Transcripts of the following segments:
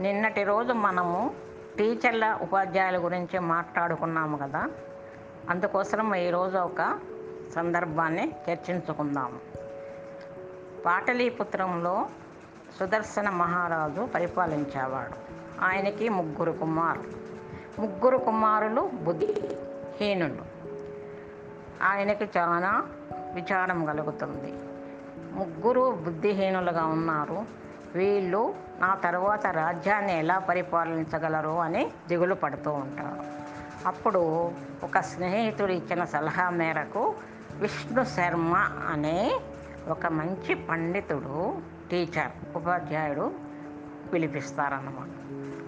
నిన్నటి రోజు మనము టీచర్ల ఉపాధ్యాయుల గురించి మాట్లాడుకున్నాము కదా. అందుకోసం ఈరోజు ఒక సందర్భాన్ని చర్చించుకుందాము. పాటలీపుత్రంలో సుదర్శన మహారాజు పరిపాలించేవాడు. ఆయనకి ముగ్గురు కుమారులు. ముగ్గురు కుమారులు బుద్ధిహీనులు. ఆయనకి చాలా విచారం కలుగుతుంది. ముగ్గురు బుద్ధిహీనులుగా ఉన్నారు. వీళ్ళు నా తర్వాత రాజ్యాన్ని ఎలా పరిపాలించగలరు అని దిగులు పడుతూ ఉంటారు. అప్పుడు ఒక స్నేహితుడు ఇచ్చిన సలహా మేరకు విష్ణు శర్మ అనే ఒక మంచి పండితుడు టీచర్ ఉపాధ్యాయుడు పిలిపిస్తారన్నమాట.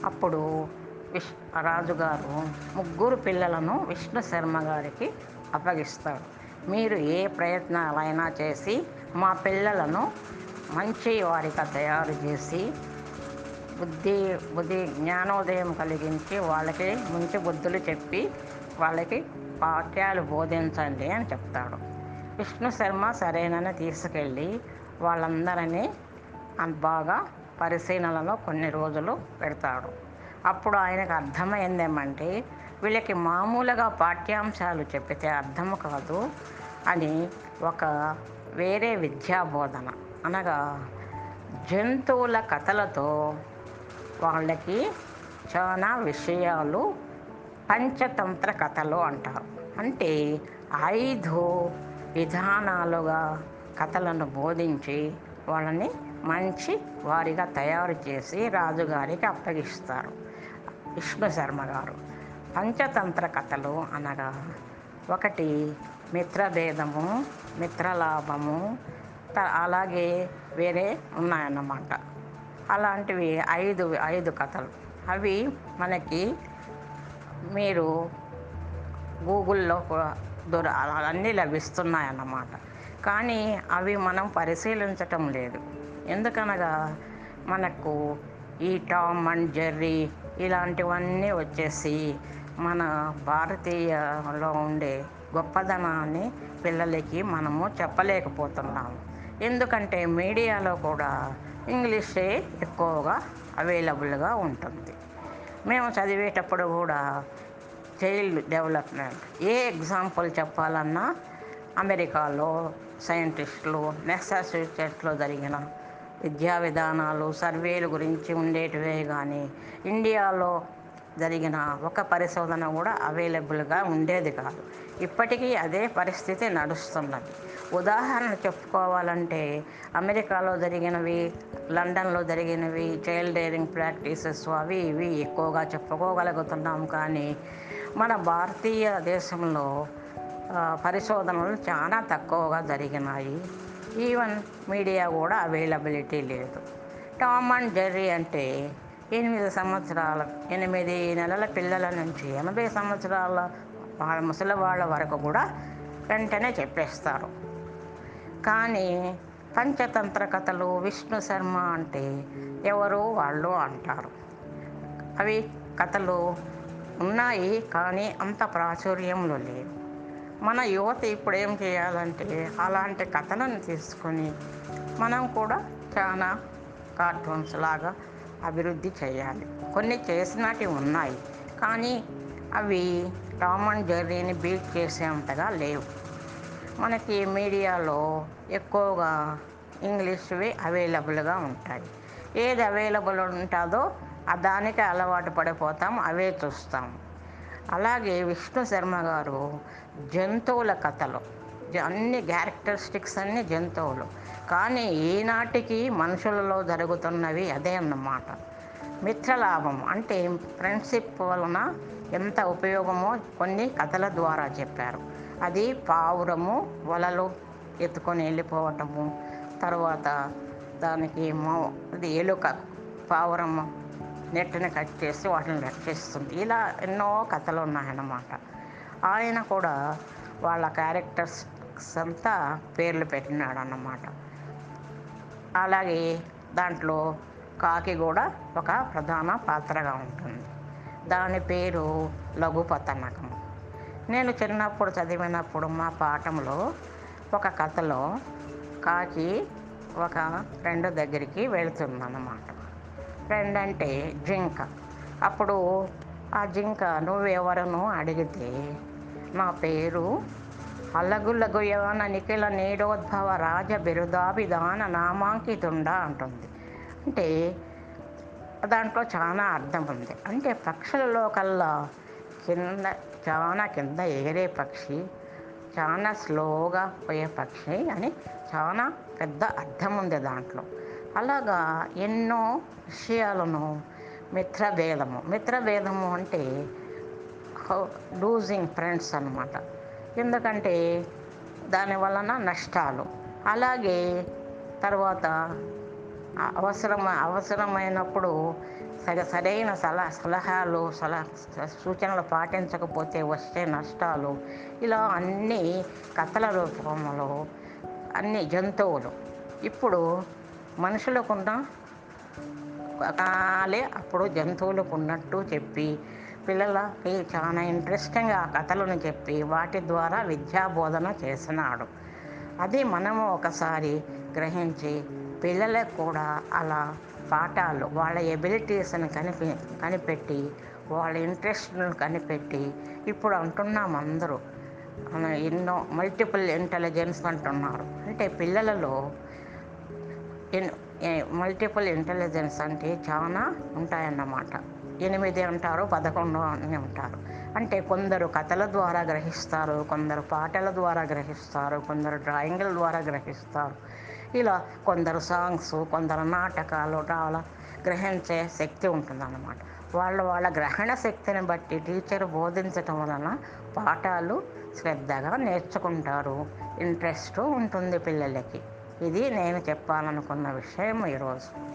అప్పుడు విష్ రాజుగారు ముగ్గురు పిల్లలను విష్ణు శర్మ గారికి అప్పగిస్తాడు మీరు ఏ ప్రయత్నాలైనా చేసి మా పిల్లలను మంచి వారిగా తయారు చేసి బుద్ధి బుద్ధి జ్ఞానోదయం కలిగించి వాళ్ళకి మంచి బుద్ధులు చెప్పి వాళ్ళకి పాఠ్యాలు బోధించండి అని చెప్తాడు. విష్ణు శర్మ సరేనని తీసుకెళ్ళి వాళ్ళందరినీ బాగా పరిశీలనలో కొన్ని రోజులు పెడతాడు. అప్పుడు ఆయనకు అర్థమైందేమంటే వీళ్ళకి మామూలుగా పాఠ్యాంశాలు చెప్పితే అర్థం కాదు అని ఒక వేరే విద్యా బోధన. అనగా జంతువుల కథలతో వాళ్ళకి చాలా విషయాలు పంచతంత్ర కథలు అంటారు. అంటే ఐదు విధానాలుగా కథలను బోధించి వాళ్ళని మంచి వారిగా తయారు చేసి రాజుగారికి అప్పగిస్తారు. విష్ణు శర్మ గారు. పంచతంత్ర కథలు అనగా ఒకటి మిత్రభేదము మిత్రలాభము అలాగే వేరే ఉన్నాయన్నమాట. అలాంటివి ఐదు ఐదు కథలు. అవి మనకి మీరు గూగుల్లో కూడా దొర అన్నీ లభిస్తున్నాయన్నమాట. కానీ అవి మనం పరిశీలించటం లేదు. ఎందుకనగా మనకు ఈ టామ్ అండ్ జెర్రీ ఇలాంటివన్నీ వచ్చేసి మన భారతీయలో ఉండే గొప్పదనాన్ని పిల్లలకి మనము చెప్పలేకపోతున్నాము. ఎందుకంటే మీడియాలో కూడా ఇంగ్లీషే ఎక్కువగా అవైలబుల్గా ఉంటుంది. మేము చదివేటప్పుడు కూడా చైల్డ్ డెవలప్మెంట్ ఏ ఎగ్జాంపుల్ చెప్పాలన్నా అమెరికాలో సైంటిస్టులు మెసాచ్యూసెట్స్లో జరిగిన విద్యా విధానాలు సర్వేల గురించి ఉండేటివే కానీ ఇండియాలో జరిగిన ఒక పరిశోధన కూడా అవైలబుల్గా ఉండేది కాదు. ఇప్పటికీ అదే పరిస్థితి నడుస్తున్నది. ఉదాహరణ చెప్పుకోవాలంటే అమెరికాలో జరిగినవి లండన్లో జరిగినవి చైల్డ్ డేరింగ్ ప్రాక్టీసెస్ అవి ఇవి ఎక్కువగా చెప్పుకోగలుగుతున్నాం. కానీ మన భారతీయ దేశంలో పరిశోధనలు చాలా తక్కువగా జరిగినాయి. ఈవెన్ మీడియా కూడా అవైలబిలిటీ లేదు. టామ్ అండ్ జెర్రీ అంటే ఎనిమిది సంవత్సరాల ఎనిమిది నెలల పిల్లల నుంచి ఎనభై సంవత్సరాల వాళ్ళ ముసలి వాళ్ళ వరకు కూడా వెంటనే చెప్పేస్తారు. కానీ పంచతంత్ర కథలు విష్ణు శర్మ అంటే ఎవరు వాళ్ళు అంటారు. అవి కథలు ఉన్నాయి కానీ అంత ప్రాచుర్యంలో లేవు. మన యువత ఇప్పుడు ఏం చేయాలంటే అలాంటి కథలను తీసుకొని మనం కూడా చాలా కార్టూన్స్ లాగా అభివృద్ధి చేయాలి. కొన్ని చేసినవి ఉన్నాయి. కానీ అవి టామ్ అండ్ జెర్రీని బీట్ చేసేంతగా లేవు. మనకి మీడియాలో ఎక్కువగా ఇంగ్లీష్వి అవైలబుల్గా ఉంటాయి. ఏది అవైలబుల్ ఉంటుందో దానికి అలవాటు పడిపోతాం అవే చూస్తాం. అలాగే విష్ణు శర్మ గారు జంతువుల కథలు. అన్ని క్యారెక్టరిస్టిక్స్ అన్ని జంతువులు. కానీ ఈనాటికి మనుషులలో జరుగుతున్నవి అదే అన్నమాట. మిత్రలాభం అంటే ఫ్రెండ్షిప్ వలన ఎంత ఉపయోగమో కొన్ని కథల ద్వారా చెప్పారు. అది పావురము వలలు ఎత్తుకొని వెళ్ళిపోవటము తర్వాత దానికి మో అది ఎలుక పావురము నెట్ని కట్ చేసి వాటిని రక్షిస్తుంది ఇలా ఎన్నో కథలు ఉన్నాయన్నమాట. ఆయన కూడా వాళ్ళ క్యారెక్టర్స్ అంతా పేర్లు పెట్టినాడు అన్నమాట అలాగే దాంట్లో కాకి కూడా ఒక ప్రధాన పాత్రగా ఉంటుంది. దాని పేరు లఘుపతనకం. నేను చిన్నప్పుడు చదివినప్పుడు మా పాఠంలో ఒక కథలో కాకి ఒక ఫ్రెండ్ దగ్గరికి వెళుతుందన్నమాట. ఫ్రెండ్ అంటే జింక. అప్పుడు ఆ జింక నువ్వెవరను? అడిగితే నా పేరు అలగులగుయాన నిఖిల నీడోద్భవ రాజ బిరుదాభిధాన నామాంకితుండ అంటుంది. అంటే దాంట్లో చాలా అర్థం ఉంది. అంటే పక్షులలో కల్లా కింద చాలా కింద ఎగిరే పక్షి చాలా స్లోగా పోయే పక్షి అని చాలా పెద్ద అర్థం ఉంది దాంట్లో. అలాగా ఎన్నో విషయాలను మిత్రభేదము మిత్రభేదము అంటే లూజింగ్ ఫ్రెండ్స్ అనమాట ఎందుకంటే దాని వలన నష్టాలు. అలాగే తర్వాత అవసరం అవసరమైనప్పుడు సగ సరైన సలహా సలహాలు సలహా సూచనలు పాటించకపోతే వచ్చే నష్టాలు. ఇలా అన్ని కథల రూపంలో అన్ని జంతువులు. ఇప్పుడు మనుషులకున్న కాలే అప్పుడు జంతువులకు ఉన్నట్టు చెప్పి పిల్లలకి చాలా ఇంట్రెస్టింగ్ ఆ కథలను చెప్పి వాటి ద్వారా విద్యాబోధన చేసినాడు. అది మనము ఒకసారి గ్రహించి పిల్లలకు కూడా అలా పాఠాలు వాళ్ళ ఎబిలిటీస్ని కనిపి కనిపెట్టి వాళ్ళ ఇంట్రెస్ట్ను కనిపెట్టి ఇప్పుడు అంటున్నాం అందరూ. ఎన్నో మల్టిపుల్ ఇంటెలిజెన్స్ అంటున్నారు. అంటే పిల్లలలో మల్టిపుల్ ఇంటెలిజెన్స్ అంటే చాలా ఉంటాయన్నమాట. ఎనిమిది అంటారు పదకొండు అని అంటారు. అంటే కొందరు కథల ద్వారా గ్రహిస్తారు కొందరు పాటల ద్వారా గ్రహిస్తారు కొందరు డ్రాయింగ్ల ద్వారా గ్రహిస్తారు. ఇలా కొందరు సాంగ్స్ కొందరు నాటకాలు అలా గ్రహించే శక్తి ఉంటుందన్నమాట. వాళ్ళ వాళ్ళ గ్రహణ శక్తిని బట్టి టీచర్ బోధించటం వలన పాఠాలు శ్రద్ధగా నేర్చుకుంటారు. ఇంట్రెస్ట్ ఉంటుంది పిల్లలకి. ఇది నేను చెప్పాలనుకున్న విషయం ఈరోజు.